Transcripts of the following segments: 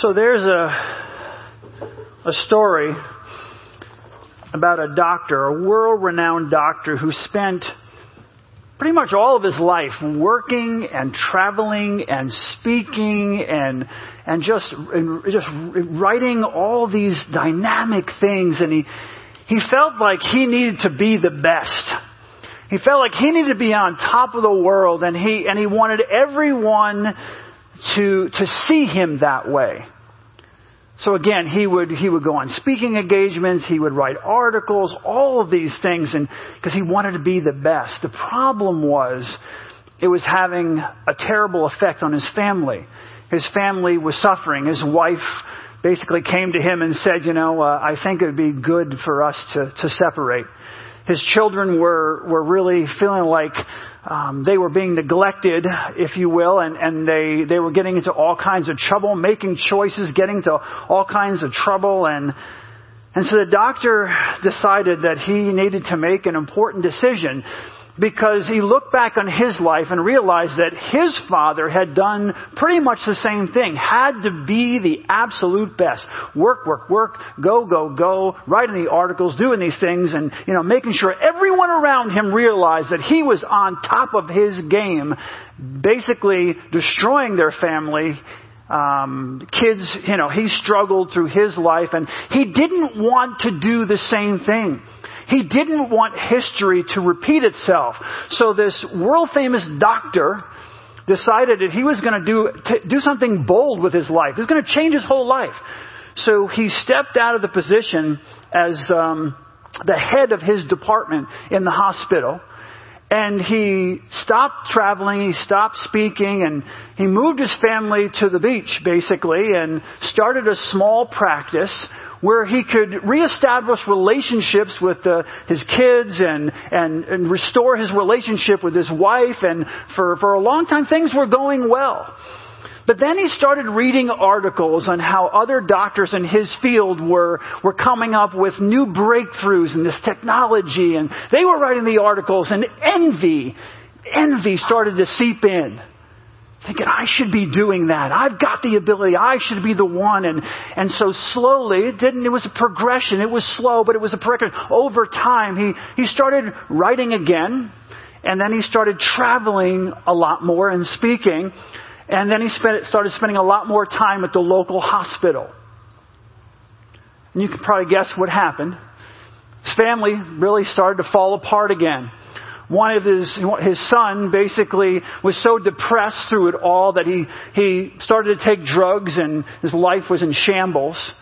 So there's a, a story about a doctor, a world renowned doctor who spent pretty much all of his life working and traveling and speaking and and just and just writing all these dynamic things and he he felt like he needed to be the best. He felt like he needed to be on top of the world and he and he wanted everyone to to see him that way. So again, he would, he would go on speaking engagements, he would write articles, all of these things, and, because he wanted to be the best. The problem was, it was having a terrible effect on his family. His family was suffering. His wife basically came to him and said, you know, uh, I think it would be good for us to, to separate. His children were, were really feeling like um, they were being neglected, if you will, and, and they, they were getting into all kinds of trouble, making choices, getting to all kinds of trouble. And, and so the doctor decided that he needed to make an important decision because he looked back on his life and realized that his father had done pretty much the same thing. Had to be the absolute best. Work, work, work, go, go, go, writing the articles, doing these things and, you know, making sure everyone around him realized that he was on top of his game, basically destroying their family um, kids, you know, he struggled through his life and he didn't want to do the same thing. He didn't want history to repeat itself. So this world famous doctor decided that he was going to do, do something bold with his life. He was going to change his whole life. So he stepped out of the position as um, the head of his department in the hospital. And he stopped traveling, he stopped speaking, and he moved his family to the beach, basically, and started a small practice where he could reestablish relationships with uh, his kids and, and, and restore his relationship with his wife. And for, for a long time, things were going well. But then he started reading articles on how other doctors in his field were, were coming up with new breakthroughs in this technology. And they were writing the articles and envy, envy started to seep in thinking I should be doing that. I've got the ability. I should be the one. And, and so slowly, it didn't, it was a progression. It was slow, but it was a progression. Over time, he, he started writing again. And then he started traveling a lot more and speaking. And then he spent, started spending a lot more time at the local hospital. And you can probably guess what happened. His family really started to fall apart again one of his, his son basically was so depressed through it all that he, he started to take drugs and his life was in shambles.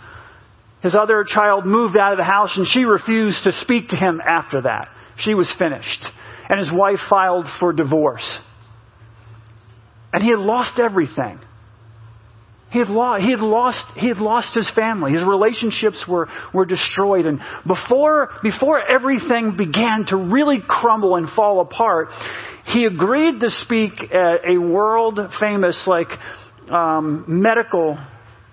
His other child moved out of the house and she refused to speak to him after that. She was finished. And his wife filed for divorce. And he had lost everything. He had, lost, he, had lost, he had lost his family. His relationships were, were destroyed. And before, before everything began to really crumble and fall apart, he agreed to speak at a world famous, like, um, medical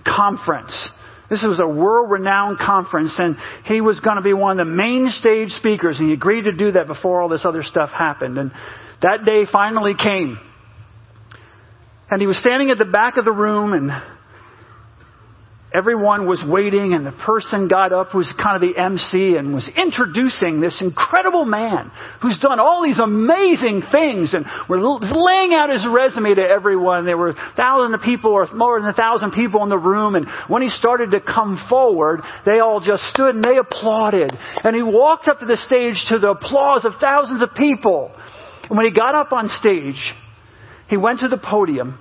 conference. This was a world renowned conference, and he was going to be one of the main stage speakers. And he agreed to do that before all this other stuff happened. And that day finally came. And he was standing at the back of the room and everyone was waiting and the person got up who was kind of the MC and was introducing this incredible man who's done all these amazing things and were laying out his resume to everyone. There were thousands of people or more than a thousand people in the room and when he started to come forward, they all just stood and they applauded. And he walked up to the stage to the applause of thousands of people. And when he got up on stage, he went to the podium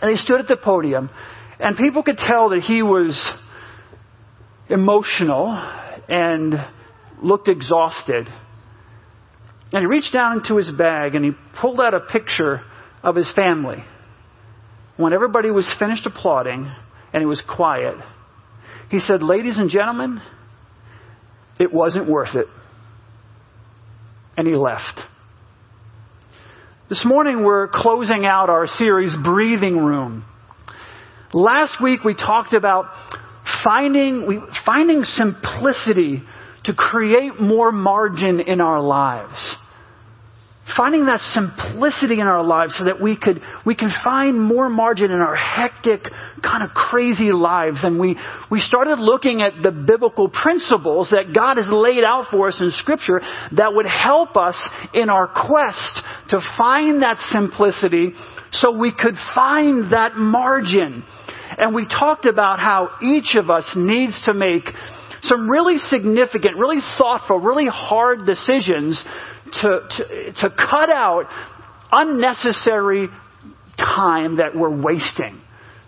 and he stood at the podium and people could tell that he was emotional and looked exhausted. And he reached down into his bag and he pulled out a picture of his family. When everybody was finished applauding and it was quiet, he said, Ladies and gentlemen, it wasn't worth it. And he left. This morning we're closing out our series, Breathing Room. Last week we talked about finding, finding simplicity to create more margin in our lives. Finding that simplicity in our lives so that we could we can find more margin in our hectic kind of crazy lives. And we we started looking at the biblical principles that God has laid out for us in scripture that would help us in our quest to find that simplicity so we could find that margin. And we talked about how each of us needs to make some really significant, really thoughtful, really hard decisions to, to, to cut out unnecessary time that we're wasting.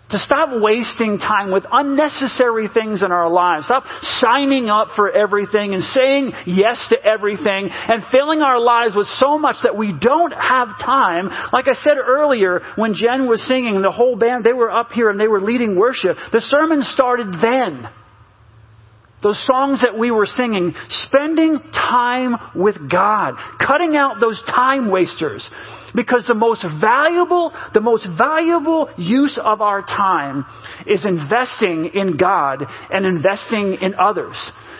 To stop wasting time with unnecessary things in our lives. Stop signing up for everything and saying yes to everything and filling our lives with so much that we don't have time. Like I said earlier, when Jen was singing, the whole band, they were up here and they were leading worship. The sermon started then those songs that we were singing, spending time with God, cutting out those time wasters. Because the most valuable, the most valuable use of our time is investing in God and investing in others.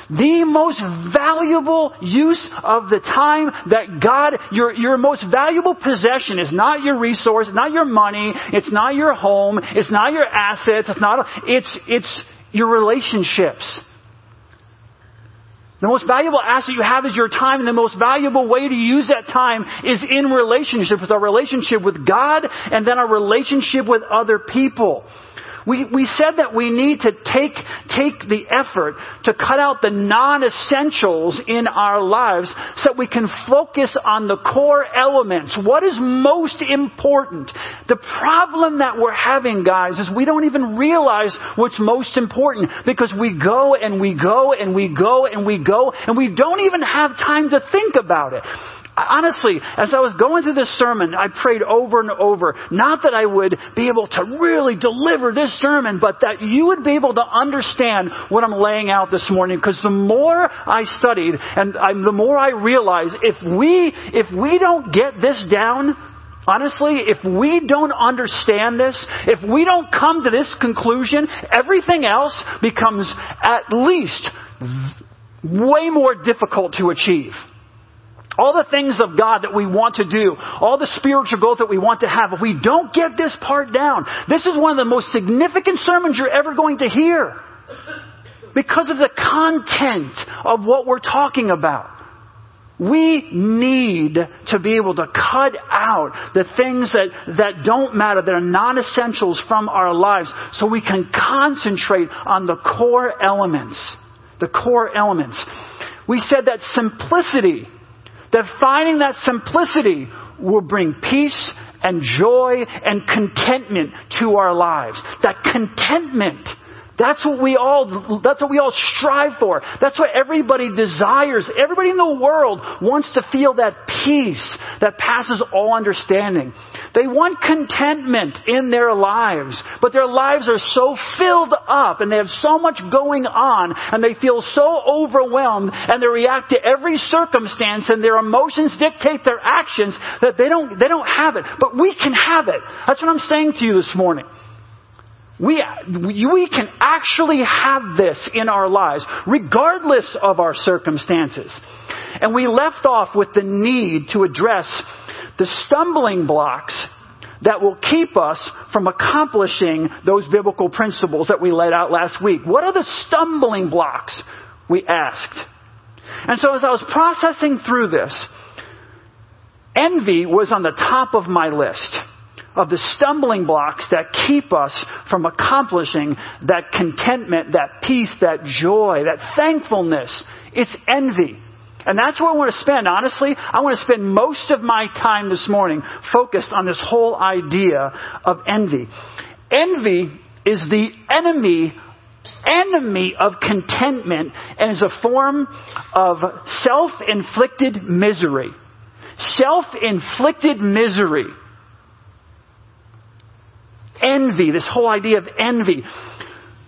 The most valuable use of the time that God, your, your most valuable possession is not your resource, not your money, it's not your home, it's not your assets, it's not, it's, it's your relationships. The most valuable asset you have is your time, and the most valuable way to use that time is in relationship with our relationship with God and then our relationship with other people. We, we said that we need to take, take the effort to cut out the non-essentials in our lives so that we can focus on the core elements. What is most important? The problem that we're having, guys, is we don't even realize what's most important because we go and we go and we go and we go and we don't even have time to think about it. Honestly, as I was going through this sermon, I prayed over and over, not that I would be able to really deliver this sermon, but that you would be able to understand what I'm laying out this morning. Because the more I studied and I, the more I realized, if we, if we don't get this down, Honestly, if we don't understand this, if we don't come to this conclusion, everything else becomes at least way more difficult to achieve. All the things of God that we want to do, all the spiritual growth that we want to have, if we don't get this part down, this is one of the most significant sermons you're ever going to hear. Because of the content of what we're talking about. We need to be able to cut out the things that, that don't matter, that are non-essentials from our lives, so we can concentrate on the core elements. The core elements. We said that simplicity that finding that simplicity will bring peace and joy and contentment to our lives. That contentment that's what we all, that's what we all strive for. That's what everybody desires. Everybody in the world wants to feel that peace that passes all understanding. They want contentment in their lives, but their lives are so filled up and they have so much going on and they feel so overwhelmed and they react to every circumstance and their emotions dictate their actions that they don't, they don't have it. But we can have it. That's what I'm saying to you this morning. We, we can actually have this in our lives, regardless of our circumstances. And we left off with the need to address the stumbling blocks that will keep us from accomplishing those biblical principles that we laid out last week. What are the stumbling blocks? We asked. And so as I was processing through this, envy was on the top of my list of the stumbling blocks that keep us from accomplishing that contentment, that peace, that joy, that thankfulness. It's envy. And that's where I want to spend. Honestly, I want to spend most of my time this morning focused on this whole idea of envy. Envy is the enemy enemy of contentment and is a form of self-inflicted misery. Self-inflicted misery envy, this whole idea of envy.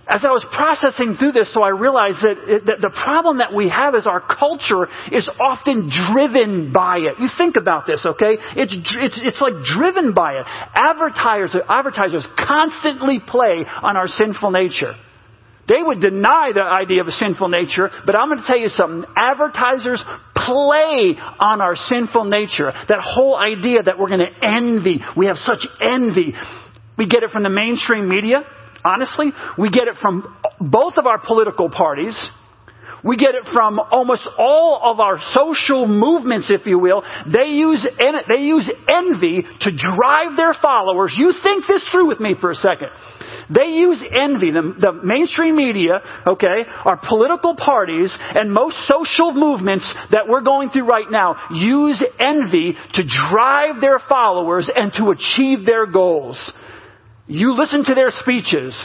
As I was processing through this, so I realized that, that the problem that we have is our culture is often driven by it. You think about this, okay? It's, it's, it's like driven by it. Advertisers, advertisers constantly play on our sinful nature. They would deny the idea of a sinful nature, but I'm going to tell you something. Advertisers play on our sinful nature. That whole idea that we're going to envy. We have such envy. We get it from the mainstream media, honestly. We get it from both of our political parties. We get it from almost all of our social movements, if you will. They use, they use envy to drive their followers. You think this through with me for a second. They use envy. The, the, mainstream media, okay, our political parties, and most social movements that we're going through right now use envy to drive their followers and to achieve their goals. You listen to their speeches.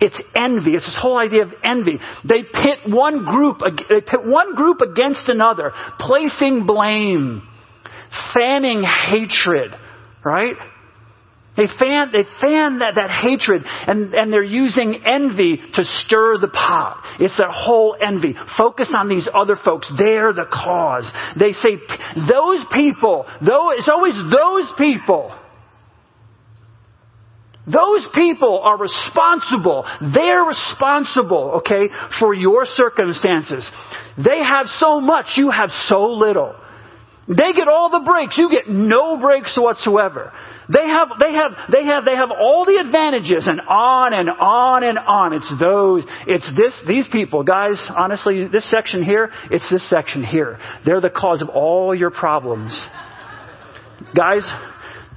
It's envy. It's this whole idea of envy. They pit one group, they pit one group against another, placing blame, fanning hatred, right? They fan, they fan that, that hatred and, and they're using envy to stir the pot. It's that whole envy. Focus on these other folks. They're the cause. They say, those people, though, it's always those people those people are responsible. They're responsible, okay, for your circumstances. They have so much, you have so little. They get all the breaks, you get no breaks whatsoever. They have, they have, they have, they have all the advantages and on and on and on. It's those, it's this, these people, guys, honestly, this section here, it's this section here. They're the cause of all your problems. Guys,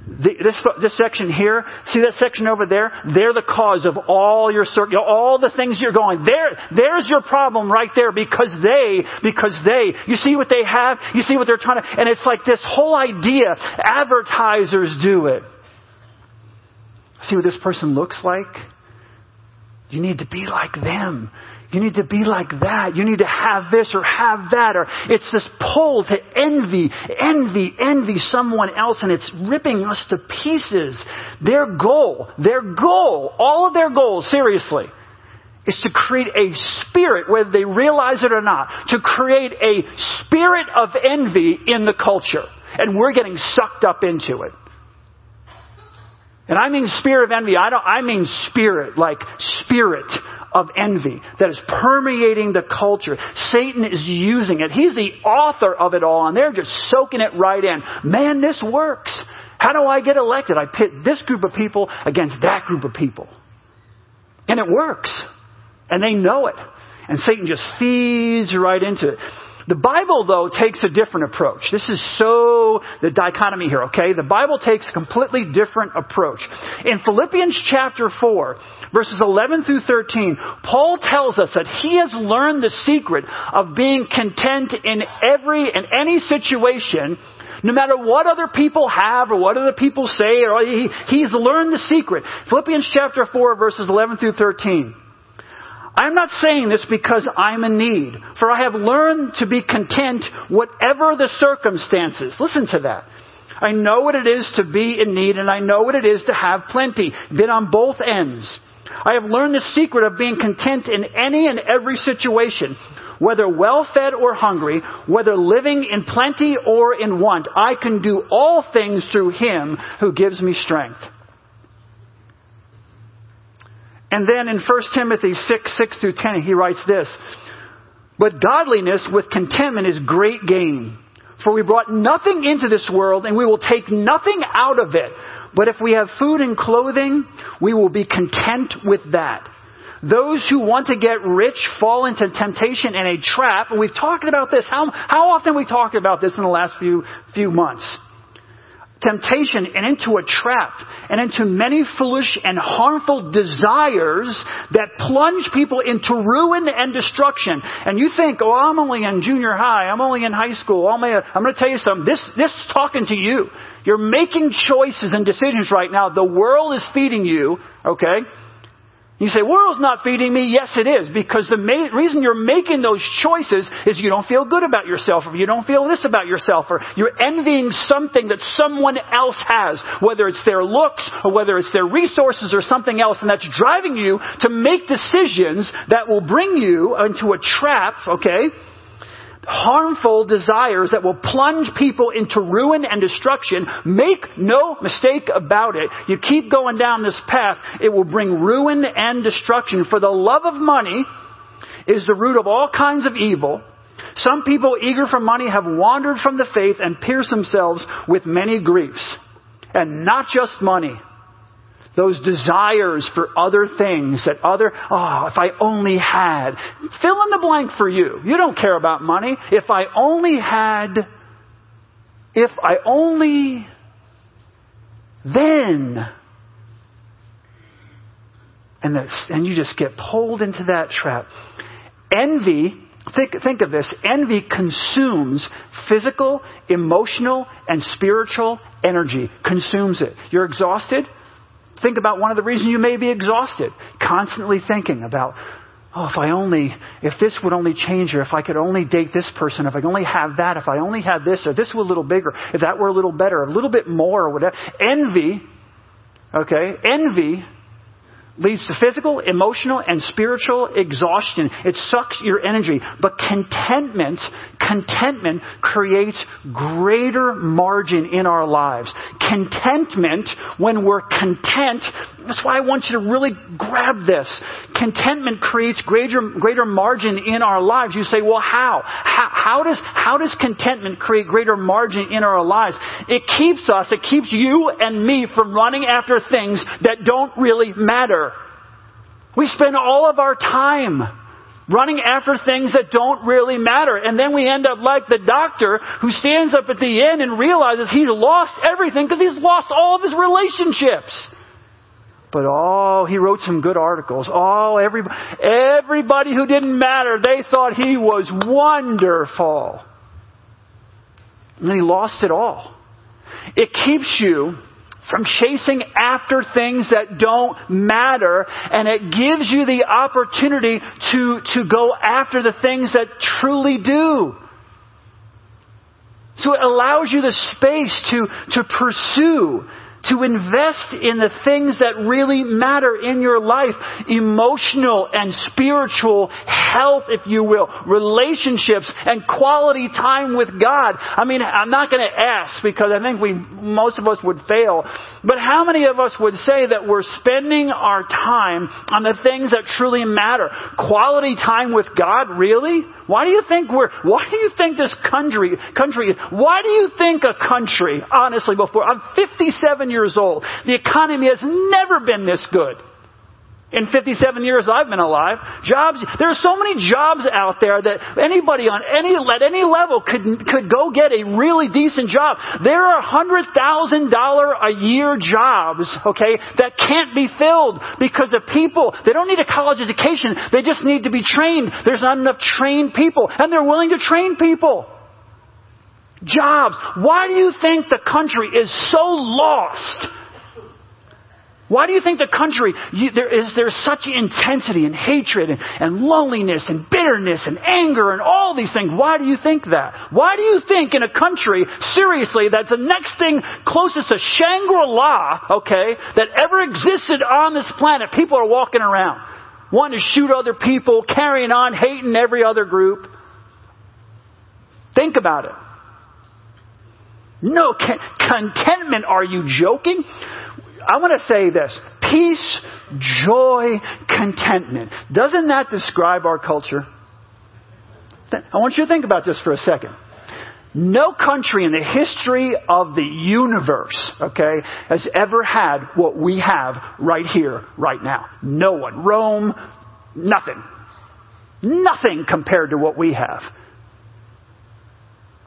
the, this, this section here, see that section over there? They're the cause of all your all the things you're going. There, there's your problem right there because they, because they, you see what they have, you see what they're trying to, and it's like this whole idea, advertisers do it. See what this person looks like? You need to be like them. You need to be like that. You need to have this or have that. Or it's this pull to envy, envy, envy someone else and it's ripping us to pieces. Their goal, their goal, all of their goals, seriously, is to create a spirit, whether they realize it or not, to create a spirit of envy in the culture. And we're getting sucked up into it. And I mean spirit of envy. I don't, I mean spirit, like spirit of envy that is permeating the culture. Satan is using it. He's the author of it all, and they're just soaking it right in. Man, this works. How do I get elected? I pit this group of people against that group of people. And it works. And they know it. And Satan just feeds right into it. The Bible, though, takes a different approach. This is so the dichotomy here, okay? The Bible takes a completely different approach. In Philippians chapter 4, verses 11 through 13, Paul tells us that he has learned the secret of being content in every and any situation no matter what other people have or what other people say, or he, he's learned the secret. Philippians chapter 4 verses 11 through 13. I'm not saying this because I'm in need, for I have learned to be content whatever the circumstances. Listen to that. I know what it is to be in need and I know what it is to have plenty. Been on both ends. I have learned the secret of being content in any and every situation, whether well fed or hungry, whether living in plenty or in want. I can do all things through Him who gives me strength. And then in 1 Timothy 6, 6 through 10, he writes this, But godliness with contentment is great gain. For we brought nothing into this world and we will take nothing out of it. But if we have food and clothing, we will be content with that. Those who want to get rich fall into temptation and a trap. And we've talked about this. How, how often we talked about this in the last few, few months? Temptation and into a trap and into many foolish and harmful desires that plunge people into ruin and destruction. And you think, oh, I'm only in junior high. I'm only in high school. I'm I'm going to tell you something. This, this is talking to you. You're making choices and decisions right now. The world is feeding you, okay? You say, world's not feeding me. Yes, it is. Because the ma- reason you're making those choices is you don't feel good about yourself, or you don't feel this about yourself, or you're envying something that someone else has, whether it's their looks, or whether it's their resources, or something else, and that's driving you to make decisions that will bring you into a trap, okay? Harmful desires that will plunge people into ruin and destruction. Make no mistake about it. You keep going down this path, it will bring ruin and destruction. For the love of money is the root of all kinds of evil. Some people eager for money have wandered from the faith and pierced themselves with many griefs. And not just money those desires for other things that other, oh, if I only had. Fill in the blank for you. You don't care about money. If I only had, if I only, then. And, and you just get pulled into that trap. Envy Think, think of this. Envy consumes physical, emotional, and spiritual energy. Consumes it. You're exhausted? Think about one of the reasons you may be exhausted. Constantly thinking about, oh, if I only, if this would only change, or if I could only date this person, if I could only have that, if I only had this, or this were a little bigger, if that were a little better, a little bit more, or whatever. Envy, okay, envy leads to physical, emotional, and spiritual exhaustion. It sucks your energy. But contentment, contentment creates greater margin in our lives. Contentment, when we're content, that's why I want you to really grab this. Contentment creates greater, greater margin in our lives. You say, well, how? how? How does, how does contentment create greater margin in our lives? It keeps us, it keeps you and me from running after things that don't really matter. We spend all of our time running after things that don't really matter. And then we end up like the doctor who stands up at the end and realizes he's lost everything because he's lost all of his relationships. But oh, he wrote some good articles. Oh, everybody, everybody who didn't matter, they thought he was wonderful. And then he lost it all. It keeps you from chasing after things that don't matter, and it gives you the opportunity to, to go after the things that truly do. So it allows you the space to, to pursue to invest in the things that really matter in your life. Emotional and spiritual health, if you will. Relationships and quality time with God. I mean, I'm not going to ask because I think we, most of us would fail. But how many of us would say that we're spending our time on the things that truly matter? Quality time with God, really? Why do you think we're, why do you think this country, country, why do you think a country, honestly, before, I'm 57 years old, the economy has never been this good in 57 years I've been alive. Jobs, there are so many jobs out there that anybody on any, at any level could, could go get a really decent job. There are $100,000 a year jobs, okay, that can't be filled because of people, they don't need a college education, they just need to be trained. There's not enough trained people, and they're willing to train people. Jobs. Why do you think the country is so lost? Why do you think the country, you, there is there's such intensity and hatred and, and loneliness and bitterness and anger and all these things? Why do you think that? Why do you think in a country, seriously, that's the next thing closest to Shangri-La, okay, that ever existed on this planet, people are walking around, wanting to shoot other people, carrying on, hating every other group? Think about it. No contentment. Are you joking? I want to say this peace, joy, contentment. Doesn't that describe our culture? I want you to think about this for a second. No country in the history of the universe, okay, has ever had what we have right here, right now. No one. Rome, nothing. Nothing compared to what we have.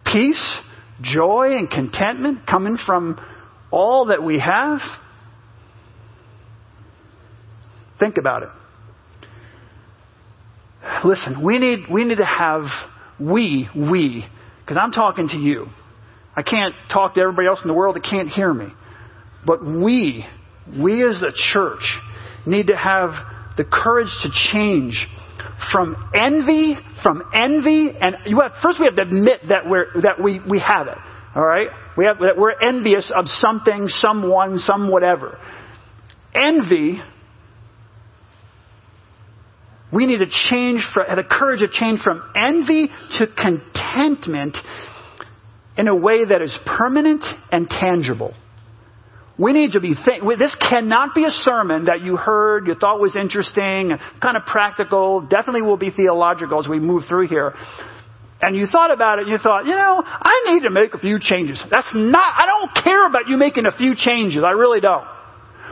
Peace, joy, and contentment coming from all that we have Think about it. Listen, we need, we need to have, we, we, because I'm talking to you. I can't talk to everybody else in the world that can't hear me. But we, we as a church, need to have the courage to change from envy, from envy, and you have, first we have to admit that we're, that we, we have it. Alright? We have, that we're envious of something, someone, some whatever. Envy We need to change, for, the courage to change from envy to contentment in a way that is permanent and tangible. We need to be think. This cannot be a sermon that you heard, you thought was interesting, kind of practical. Definitely will be theological as we move through here. And you thought about it you thought, you know, I need to make a few changes. That's not, I don't care about you making a few changes. I really don't.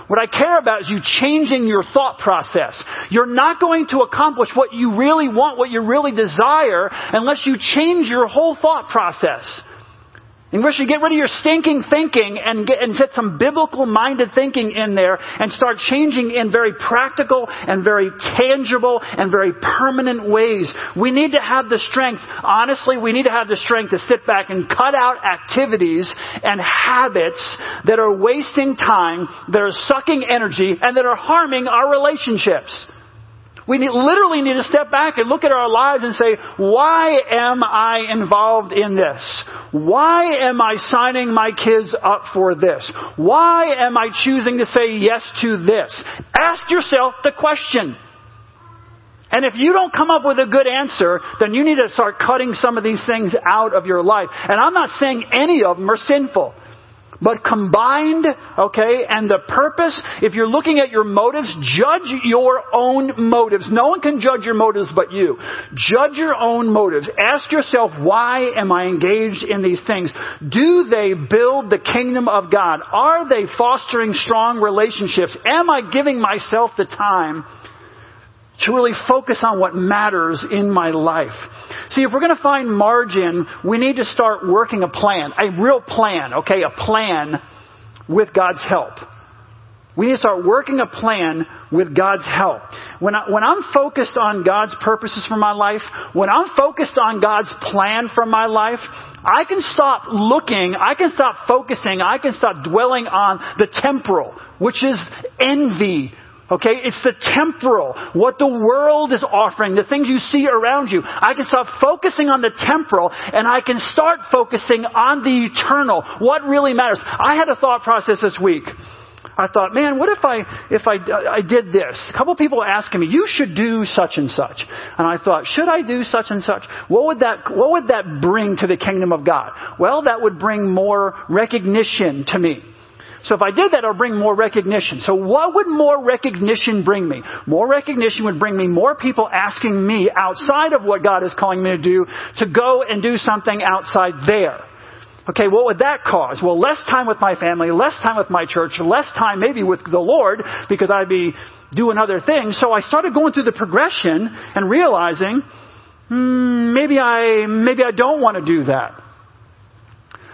What I care about is you changing your thought process. You're not going to accomplish what you really want, what you really desire, unless you change your whole thought process. In which you get rid of your stinking thinking and get, and get some biblical minded thinking in there and start changing in very practical and very tangible and very permanent ways. We need to have the strength, honestly, we need to have the strength to sit back and cut out activities and habits that are wasting time, that are sucking energy, and that are harming our relationships. We need, literally need to step back and look at our lives and say, why am I involved in this? Why am I signing my kids up for this? Why am I choosing to say yes to this? Ask yourself the question. And if you don't come up with a good answer, then you need to start cutting some of these things out of your life. And I'm not saying any of them are sinful. But combined, okay, and the purpose, if you're looking at your motives, judge your own motives. No one can judge your motives but you. Judge your own motives. Ask yourself, why am I engaged in these things? Do they build the kingdom of God? Are they fostering strong relationships? Am I giving myself the time to really focus on what matters in my life. See, if we're going to find margin, we need to start working a plan, a real plan, okay, a plan with God's help. We need to start working a plan with God's help. When, I, when I'm focused on God's purposes for my life, when I'm focused on God's plan for my life, I can stop looking, I can stop focusing, I can stop dwelling on the temporal, which is envy, Okay? It's the temporal, what the world is offering, the things you see around you. I can stop focusing on the temporal and I can start focusing on the eternal. What really matters? I had a thought process this week. I thought, man, what if I, if I, I did this? A couple people asking me, you should do such and such. And I thought, should I do such and such? What would that, what would that bring to the kingdom of God? Well, that would bring more recognition to me. So if I did that, it'll bring more recognition. So what would more recognition bring me? More recognition would bring me more people asking me outside of what God is calling me to do to go and do something outside there. Okay, what would that cause? Well, less time with my family, less time with my church, less time maybe with the Lord because I'd be doing other things. So I started going through the progression and realizing, hmm, maybe I, maybe I don't want to do that.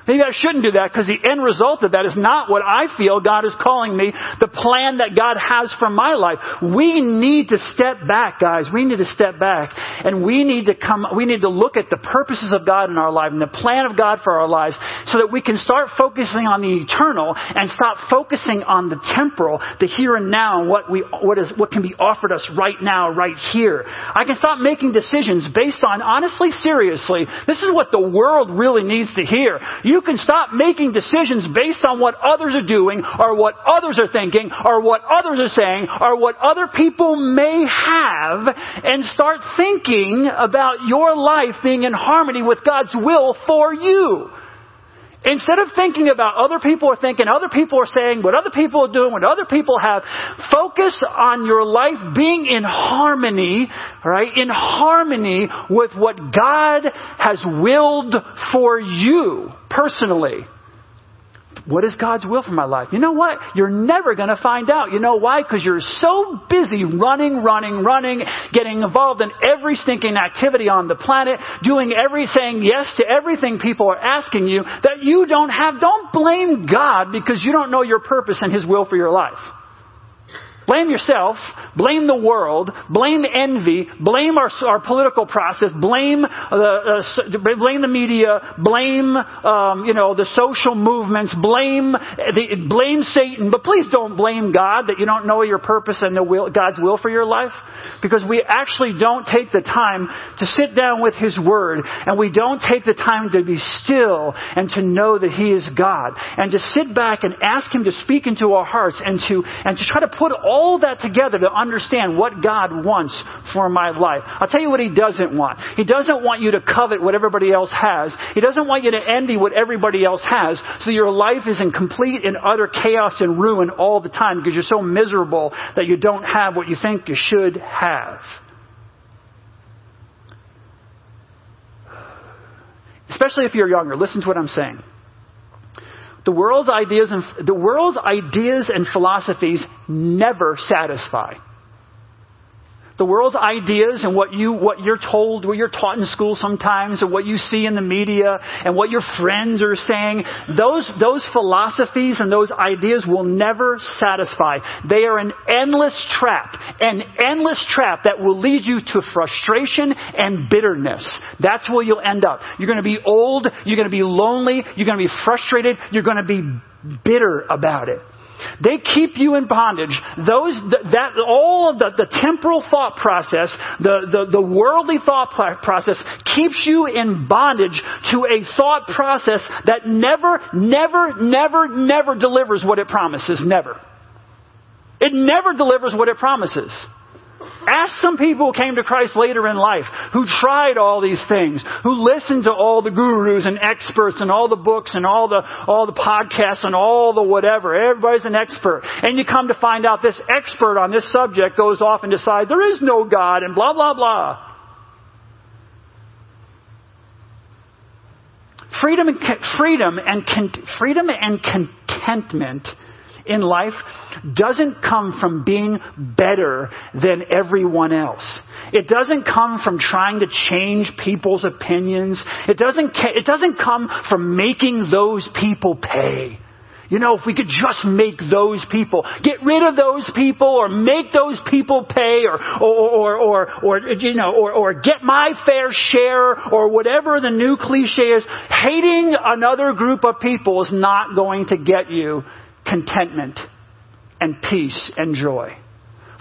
Maybe I shouldn't do that because the end result of that is not what I feel God is calling me, the plan that God has for my life. We need to step back, guys. We need to step back and we need to come, we need to look at the purposes of God in our life and the plan of God for our lives so that we can start focusing on the eternal and stop focusing on the temporal, the here and now, and what we, what is, what can be offered us right now, right here. I can stop making decisions based on, honestly, seriously, this is what the world really needs to hear. You can stop making decisions based on what others are doing or what others are thinking or what others are saying or what other people may have and start thinking about your life being in harmony with God's will for you. Instead of thinking about other people are thinking, other people are saying, what other people are doing, what other people have, focus on your life being in harmony, right? In harmony with what God has willed for you personally. What is God's will for my life? You know what? You're never going to find out. You know why? Because you're so busy running, running, running, getting involved in every stinking activity on the planet, doing every, saying yes to everything people are asking you that you don't have. Don't blame God because you don't know your purpose and His will for your life. Blame yourself, blame the world, blame envy, blame our, our political process, blame the, uh, blame the media, blame, um, you know, the social movements, blame, the, blame Satan, but please don't blame God that you don't know your purpose and the will, God's will for your life. Because we actually don't take the time to sit down with His Word. And we don't take the time to be still and to know that He is God. And to sit back and ask Him to speak into our hearts and to, and to try to put all all that together to understand what God wants for my life. I'll tell you what He doesn't want. He doesn't want you to covet what everybody else has. He doesn't want you to envy what everybody else has so your life is in complete and utter chaos and ruin all the time because you're so miserable that you don't have what you think you should have. Especially if you're younger, listen to what I'm saying. The world's ideas and, the world's ideas and philosophies never satisfy the world's ideas and what you what you're told, what you're taught in school sometimes, and what you see in the media, and what your friends are saying, those those philosophies and those ideas will never satisfy. They are an endless trap, an endless trap that will lead you to frustration and bitterness. That's where you'll end up. You're going to be old. You're going to be lonely. You're going to be frustrated. You're going to be bitter about it. They keep you in bondage. Those, that, all of the, the temporal thought process, the, the, the worldly thought process keeps you in bondage to a thought process that never, never, never, never delivers what it promises. Never. It never delivers what it promises. Ask some people who came to Christ later in life, who tried all these things, who listened to all the gurus and experts and all the books and all the, all the podcasts and all the whatever. Everybody's an expert. And you come to find out this expert on this subject goes off and decides there is no God and blah, blah, blah. Freedom and, freedom and, freedom and contentment in life doesn't come from being better than everyone else. It doesn't come from trying to change people's opinions. It doesn't, it doesn't come from making those people pay. You know, if we could just make those people, get rid of those people or make those people pay or, or, or, or, or you know, or, or get my fair share or whatever the new cliche is, hating another group of people is not going to get you contentment and peace and joy.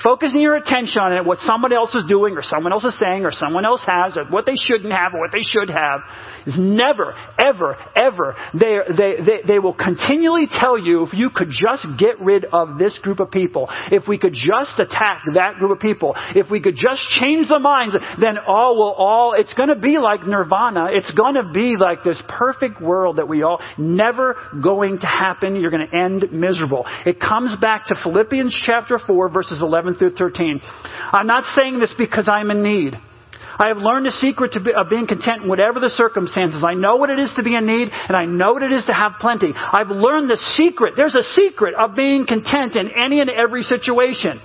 Focusing your attention on it, what someone else is doing or someone else is saying or someone else has or what they shouldn't have or what they should have is never, ever, ever. They, they, they, they will continually tell you if you could just get rid of this group of people, if we could just attack that group of people, if we could just change the minds, then all will all, it's going to be like nirvana. It's going to be like this perfect world that we all, never going to happen. You're going to end miserable. It comes back to Philippians chapter 4 verses 11 11 through 13. I'm not saying this because I'm in need. I have learned the secret be, of being content in whatever the circumstances. I know what it is to be in need, and I know what it is to have plenty. I've learned the secret. There's a secret of being content in any and every situation.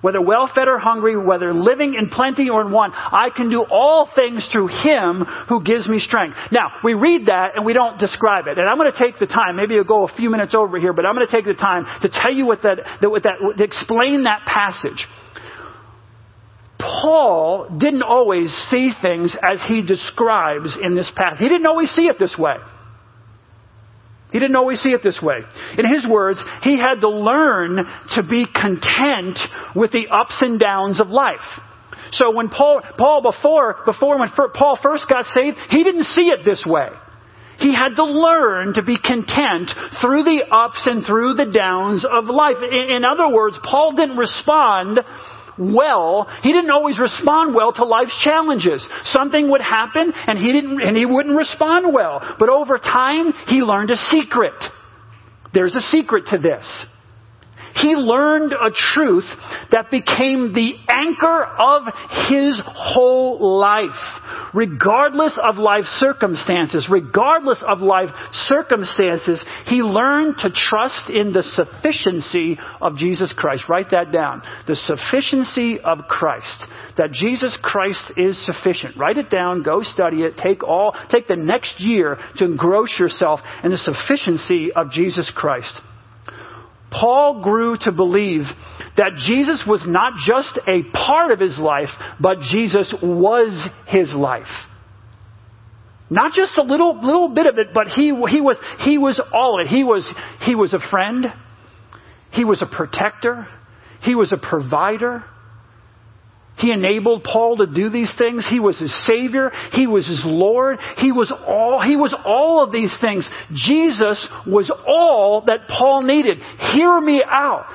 Whether well fed or hungry, whether living in plenty or in want, I can do all things through Him who gives me strength. Now, we read that and we don't describe it. And I'm going to take the time, maybe it'll go a few minutes over here, but I'm going to take the time to tell you what that, that, what that to explain that passage. Paul didn't always see things as he describes in this passage. He didn't always see it this way. He didn't always see it this way. In his words, he had to learn to be content with the ups and downs of life. So when Paul, Paul before, before when Paul first got saved, he didn't see it this way. He had to learn to be content through the ups and through the downs of life. In, in other words, Paul didn't respond well, he didn't always respond well to life's challenges. Something would happen and he didn't, and he wouldn't respond well. But over time, he learned a secret. There's a secret to this. He learned a truth that became the anchor of his whole life. Regardless of life circumstances, regardless of life circumstances, he learned to trust in the sufficiency of Jesus Christ. Write that down. The sufficiency of Christ. That Jesus Christ is sufficient. Write it down, go study it, take all, take the next year to engross yourself in the sufficiency of Jesus Christ. Paul grew to believe that Jesus was not just a part of his life, but Jesus was his life. Not just a little, little bit of it, but he, he, was, he was all it. He was, he was a friend. He was a protector. He was a provider. He enabled Paul to do these things. He was his savior. He was his Lord. He was all, he was all of these things. Jesus was all that Paul needed. Hear me out.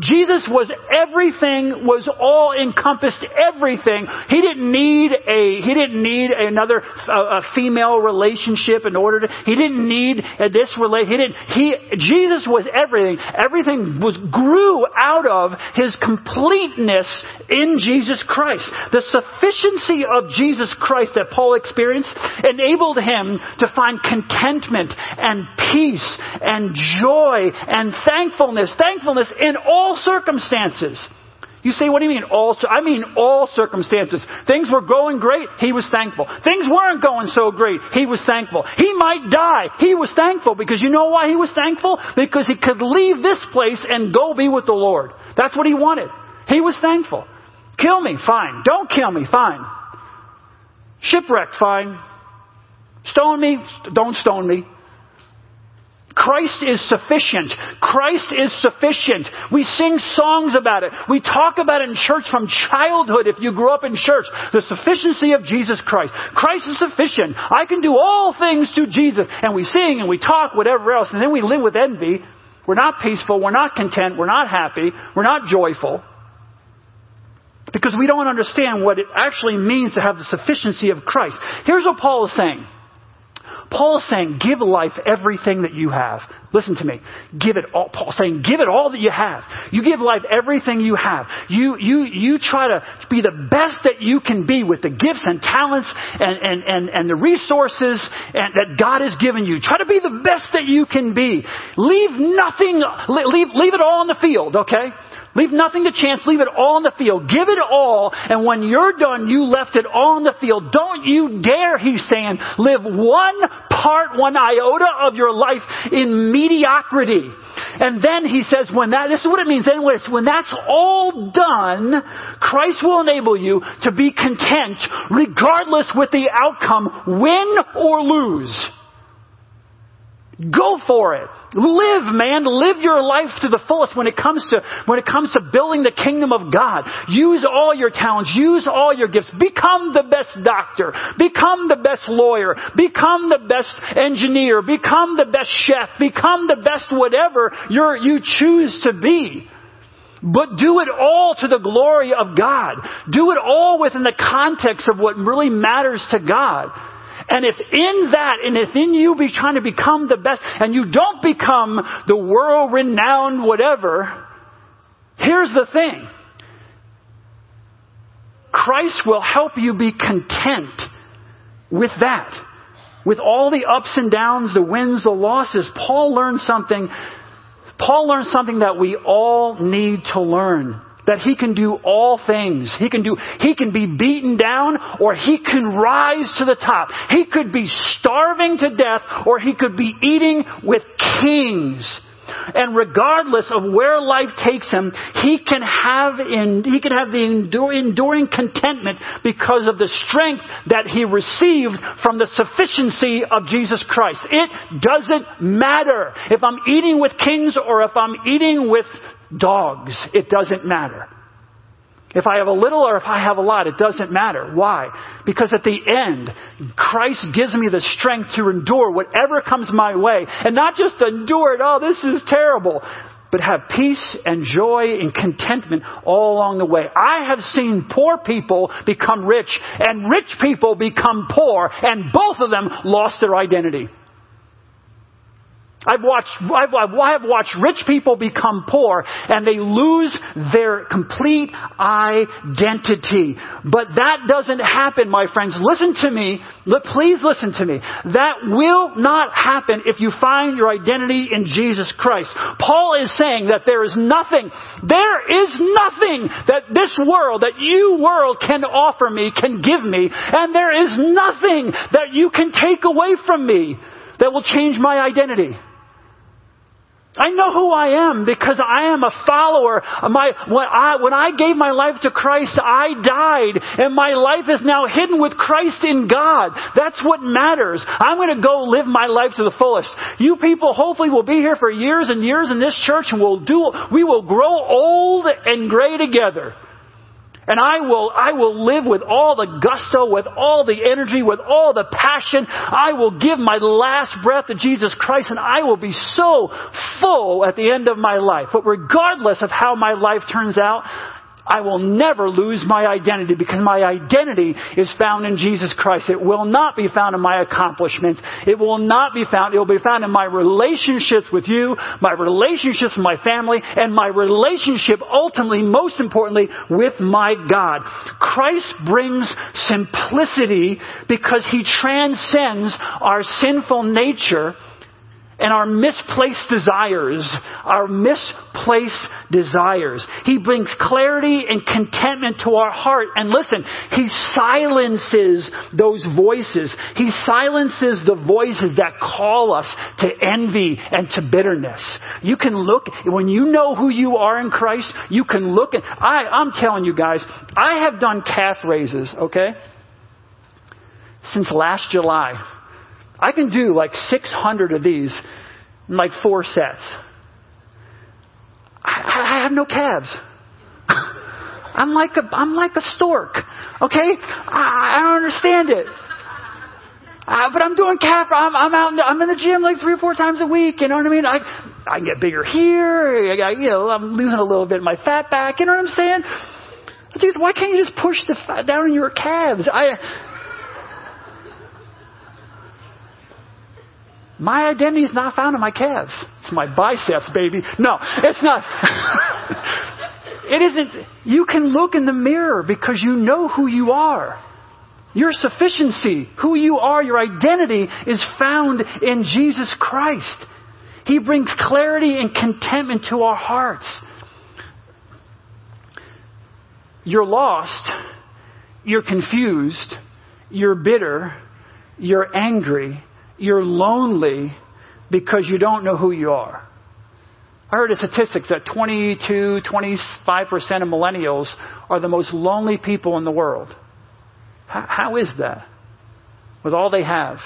Jesus was everything, was all encompassed everything. He didn't need a, he didn't need another, a, a female relationship in order to, he didn't need this relate, he didn't, he, Jesus was everything. Everything was, grew out of his completeness in Jesus Christ. The sufficiency of Jesus Christ that Paul experienced enabled him to find contentment and peace and joy and thankfulness, thankfulness in all circumstances. You say, what do you mean all? I mean all circumstances. Things were going great. He was thankful. Things weren't going so great. He was thankful. He might die. He was thankful because you know why he was thankful? Because he could leave this place and go be with the Lord. That's what he wanted. He was thankful. Kill me, fine. Don't kill me, fine. Shipwreck, fine. Stone me, don't stone me. Christ is sufficient. Christ is sufficient. We sing songs about it. We talk about it in church from childhood if you grew up in church. The sufficiency of Jesus Christ. Christ is sufficient. I can do all things through Jesus. And we sing and we talk, whatever else, and then we live with envy. We're not peaceful. We're not content. We're not happy. We're not joyful. Because we don't understand what it actually means to have the sufficiency of Christ. Here's what Paul is saying. Paul is saying, give life everything that you have. Listen to me. Give it all. Paul's saying, give it all that you have. You give life everything you have. You, you, you try to be the best that you can be with the gifts and talents and, and, and, and the resources and, that God has given you. Try to be the best that you can be. Leave nothing, leave, leave it all in the field, okay? Leave nothing to chance. Leave it all in the field. Give it all. And when you're done, you left it all in the field. Don't you dare, he's saying, live one part, one iota of your life in mediocrity. And then he says, when that, this is what it means. Then when that's all done, Christ will enable you to be content regardless with the outcome, win or lose. Go for it. Live, man. Live your life to the fullest when it comes to, when it comes to building the kingdom of God. Use all your talents. Use all your gifts. Become the best doctor. Become the best lawyer. Become the best engineer. Become the best chef. Become the best whatever you you choose to be. But do it all to the glory of God. Do it all within the context of what really matters to God. And if in that, and if in you be trying to become the best, and you don't become the world renowned whatever, here's the thing. Christ will help you be content with that. With all the ups and downs, the wins, the losses. Paul learned something, Paul learned something that we all need to learn that he can do all things. He can do, he can be beaten down or he can rise to the top. He could be starving to death or he could be eating with kings. And regardless of where life takes him, he can have in, he can have the enduring contentment because of the strength that he received from the sufficiency of Jesus Christ. It doesn't matter if I'm eating with kings or if I'm eating with dogs. It doesn't matter. If I have a little or if I have a lot, it doesn't matter. Why? Because at the end, Christ gives me the strength to endure whatever comes my way. And not just endure it, oh, this is terrible, but have peace and joy and contentment all along the way. I have seen poor people become rich and rich people become poor, and both of them lost their identity. I've watched, I've, I've watched rich people become poor and they lose their complete identity. But that doesn't happen, my friends. Listen to me. Please listen to me. That will not happen if you find your identity in Jesus Christ. Paul is saying that there is nothing, there is nothing that this world, that you world can offer me, can give me, and there is nothing that you can take away from me that will change my identity. I know who I am because I am a follower. My, when, I, when I gave my life to Christ, I died and my life is now hidden with Christ in God. That's what matters. I'm going to go live my life to the fullest. You people hopefully will be here for years and years in this church and we'll do, we will grow old and gray together. And I will, I will live with all the gusto, with all the energy, with all the passion. I will give my last breath to Jesus Christ and I will be so full at the end of my life. But regardless of how my life turns out, I will never lose my identity because my identity is found in Jesus Christ. It will not be found in my accomplishments. It will not be found, it will be found in my relationships with you, my relationships with my family, and my relationship ultimately, most importantly, with my God. Christ brings simplicity because He transcends our sinful nature and our misplaced desires, our misplaced desires. He brings clarity and contentment to our heart. And listen, He silences those voices. He silences the voices that call us to envy and to bitterness. You can look, when you know who you are in Christ, you can look at, I, I'm telling you guys, I have done calf raises, okay? Since last July. I can do like 600 of these in like four sets. I, I have no calves. I'm like a, I'm like a stork. Okay? I, I don't understand it. Uh, but I'm doing calf. I'm, I'm out. In the, I'm in the gym like three or four times a week. You know what I mean? I I get bigger here. I, I, you know, I'm losing a little bit of my fat back. You know what I'm saying? Geez, why can't you just push the fat down in your calves? I My identity is not found in my calves. It's my biceps, baby. No, it's not. it isn't. You can look in the mirror because you know who you are. Your sufficiency, who you are, your identity is found in Jesus Christ. He brings clarity and contentment to our hearts. You're lost. You're confused. You're bitter. You're angry you're lonely because you don't know who you are. I heard a statistic that 22, 25% of millennials are the most lonely people in the world. how, how is that? With all they have.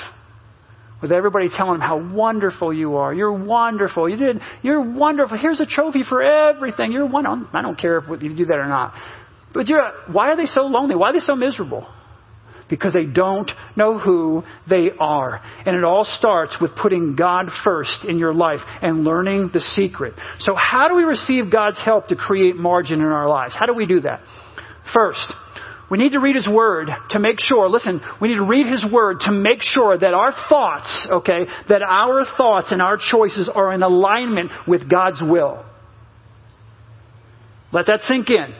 With everybody telling them how wonderful you are. You're wonderful. You did. You're wonderful. Here's a trophy for everything. You're one. I don't care if you do that or not. But you're, why are they so lonely? Why are they so miserable? Because they don't know who they are. And it all starts with putting God first in your life and learning the secret. So how do we receive God's help to create margin in our lives? How do we do that? First, we need to read His Word to make sure, listen, we need to read His Word to make sure that our thoughts, okay, that our thoughts and our choices are in alignment with God's will. Let that sink in.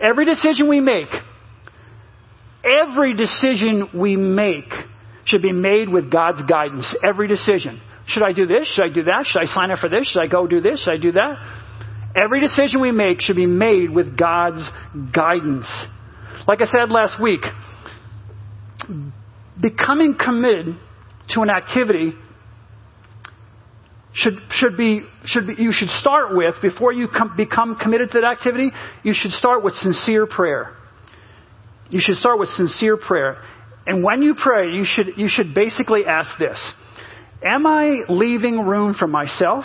Every decision we make, Every decision we make should be made with God's guidance. Every decision. Should I do this? Should I do that? Should I sign up for this? Should I go do this? Should I do that? Every decision we make should be made with God's guidance. Like I said last week, becoming committed to an activity should, should be, should be, you should start with, before you com- become committed to that activity, you should start with sincere prayer. You should start with sincere prayer. And when you pray, you should, you should basically ask this. Am I leaving room for myself?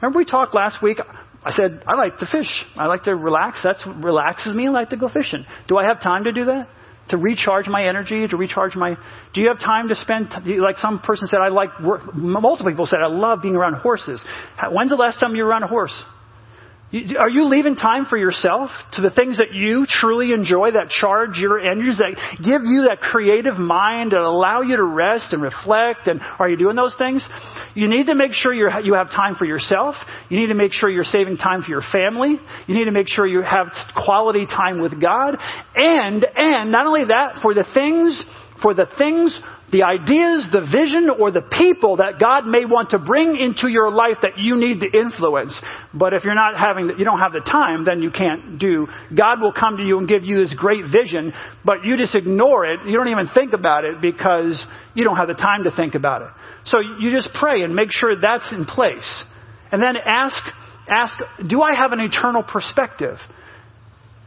Remember we talked last week? I said, I like to fish. I like to relax. That relaxes me. I like to go fishing. Do I have time to do that? To recharge my energy, to recharge my. Do you have time to spend? Like some person said, I like. Work. Multiple people said, I love being around horses. When's the last time you were around a horse? Are you leaving time for yourself to the things that you truly enjoy, that charge your energies, that give you that creative mind, that allow you to rest and reflect? And are you doing those things? You need to make sure you have time for yourself. You need to make sure you're saving time for your family. You need to make sure you have quality time with God. And, and not only that, for the things, for the things the ideas, the vision, or the people that God may want to bring into your life that you need to influence. But if you're not having, you don't have the time, then you can't do. God will come to you and give you this great vision, but you just ignore it. You don't even think about it because you don't have the time to think about it. So you just pray and make sure that's in place. And then ask, ask, do I have an eternal perspective?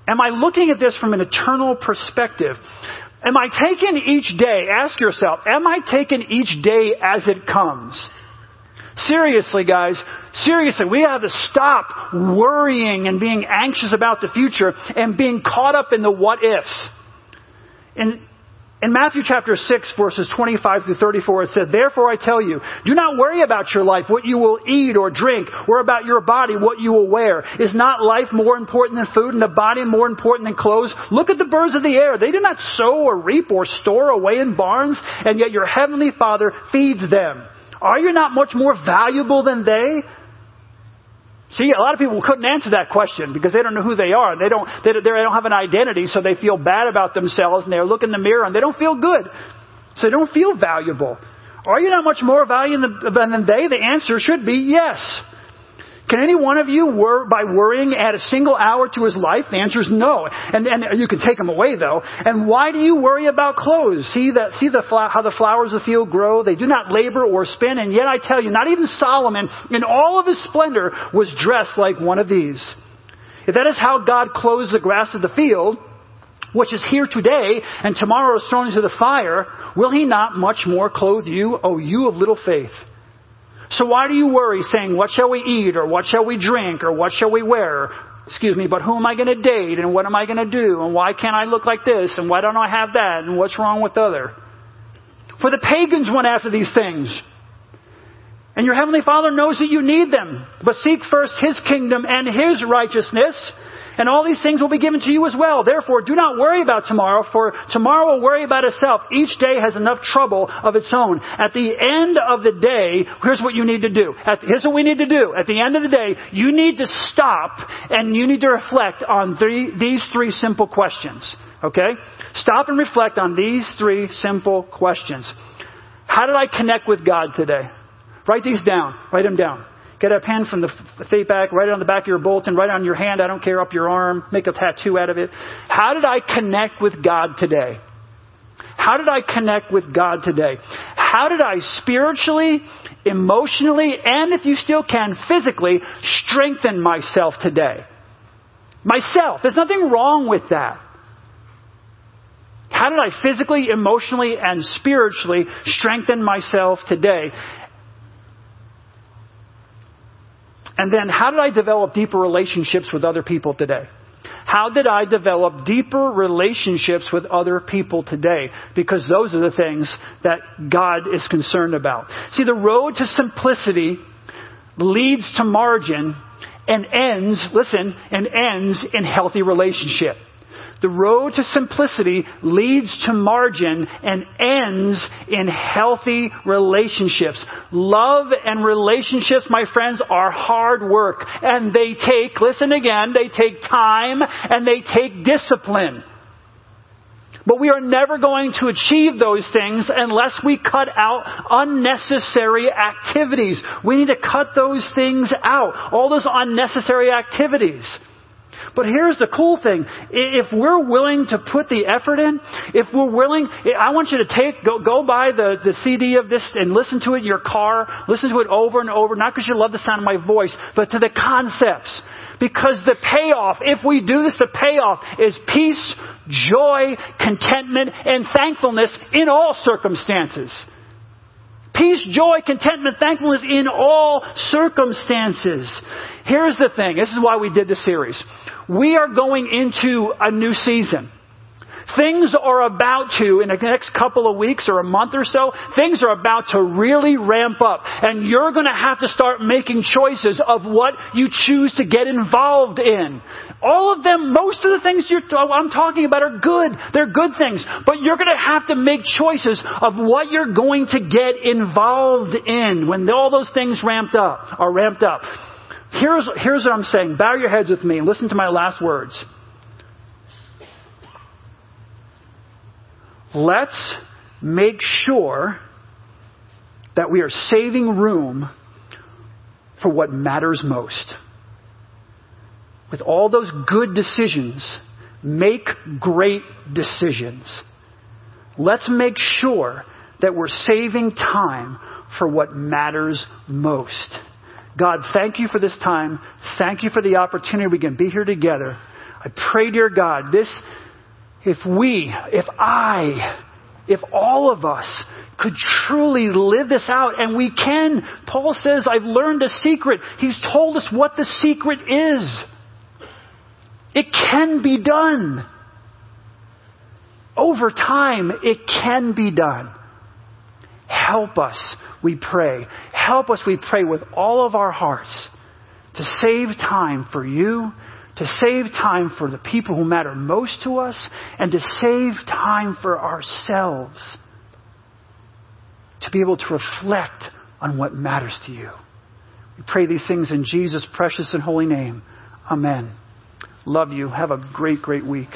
Am I looking at this from an eternal perspective? Am I taking each day, ask yourself, am I taking each day as it comes? Seriously, guys, seriously, we have to stop worrying and being anxious about the future and being caught up in the what ifs. In, in Matthew chapter 6 verses 25 through 34 it said, Therefore I tell you, do not worry about your life, what you will eat or drink, or about your body, what you will wear. Is not life more important than food and the body more important than clothes? Look at the birds of the air. They do not sow or reap or store away in barns, and yet your heavenly Father feeds them. Are you not much more valuable than they? See, a lot of people couldn't answer that question because they don't know who they are. and They don't, they, they don't have an identity, so they feel bad about themselves and they look in the mirror and they don't feel good. So they don't feel valuable. Are you not much more valuable than than they? The answer should be yes. Can any one of you, wor- by worrying, add a single hour to his life? The answer is no. And, and you can take him away, though. And why do you worry about clothes? See, that, see the, how the flowers of the field grow? They do not labor or spin. And yet I tell you, not even Solomon, in all of his splendor, was dressed like one of these. If that is how God clothes the grass of the field, which is here today and tomorrow is thrown into the fire, will he not much more clothe you, O you of little faith? So why do you worry saying, what shall we eat or what shall we drink or what shall we wear? Excuse me, but who am I going to date and what am I going to do and why can't I look like this and why don't I have that and what's wrong with other? For the pagans went after these things. And your heavenly Father knows that you need them. But seek first His kingdom and His righteousness and all these things will be given to you as well. Therefore, do not worry about tomorrow, for tomorrow will worry about itself. Each day has enough trouble of its own. At the end of the day, here's what you need to do. At, here's what we need to do. At the end of the day, you need to stop and you need to reflect on three, these three simple questions. Okay? Stop and reflect on these three simple questions. How did I connect with God today? Write these down. Write them down. Get a pen from the fate back, write it on the back of your bulletin, write it on your hand, I don't care, up your arm, make a tattoo out of it. How did I connect with God today? How did I connect with God today? How did I spiritually, emotionally, and if you still can, physically strengthen myself today? Myself. There's nothing wrong with that. How did I physically, emotionally, and spiritually strengthen myself today? And then how did I develop deeper relationships with other people today? How did I develop deeper relationships with other people today? Because those are the things that God is concerned about. See, the road to simplicity leads to margin and ends, listen, and ends in healthy relationship. The road to simplicity leads to margin and ends in healthy relationships. Love and relationships, my friends, are hard work. And they take, listen again, they take time and they take discipline. But we are never going to achieve those things unless we cut out unnecessary activities. We need to cut those things out. All those unnecessary activities. But here's the cool thing. If we're willing to put the effort in, if we're willing, I want you to take, go, go buy the, the CD of this and listen to it in your car, listen to it over and over, not because you love the sound of my voice, but to the concepts. Because the payoff, if we do this, the payoff is peace, joy, contentment, and thankfulness in all circumstances. Peace, joy, contentment, thankfulness in all circumstances. Here's the thing. This is why we did the series. We are going into a new season. Things are about to, in the next couple of weeks or a month or so, things are about to really ramp up. And you're going to have to start making choices of what you choose to get involved in. All of them, most of the things oh, I'm talking about are good. They're good things. But you're going to have to make choices of what you're going to get involved in when all those things ramped up, are ramped up. Here's, here's what I'm saying. Bow your heads with me and listen to my last words. Let's make sure that we are saving room for what matters most. With all those good decisions, make great decisions. Let's make sure that we're saving time for what matters most. God, thank you for this time. Thank you for the opportunity we can be here together. I pray, dear God, this, if we, if I, if all of us could truly live this out. And we can. Paul says, I've learned a secret. He's told us what the secret is. It can be done. Over time, it can be done. Help us, we pray. Help us, we pray, with all of our hearts to save time for you, to save time for the people who matter most to us, and to save time for ourselves to be able to reflect on what matters to you. We pray these things in Jesus' precious and holy name. Amen. Love you. Have a great, great week.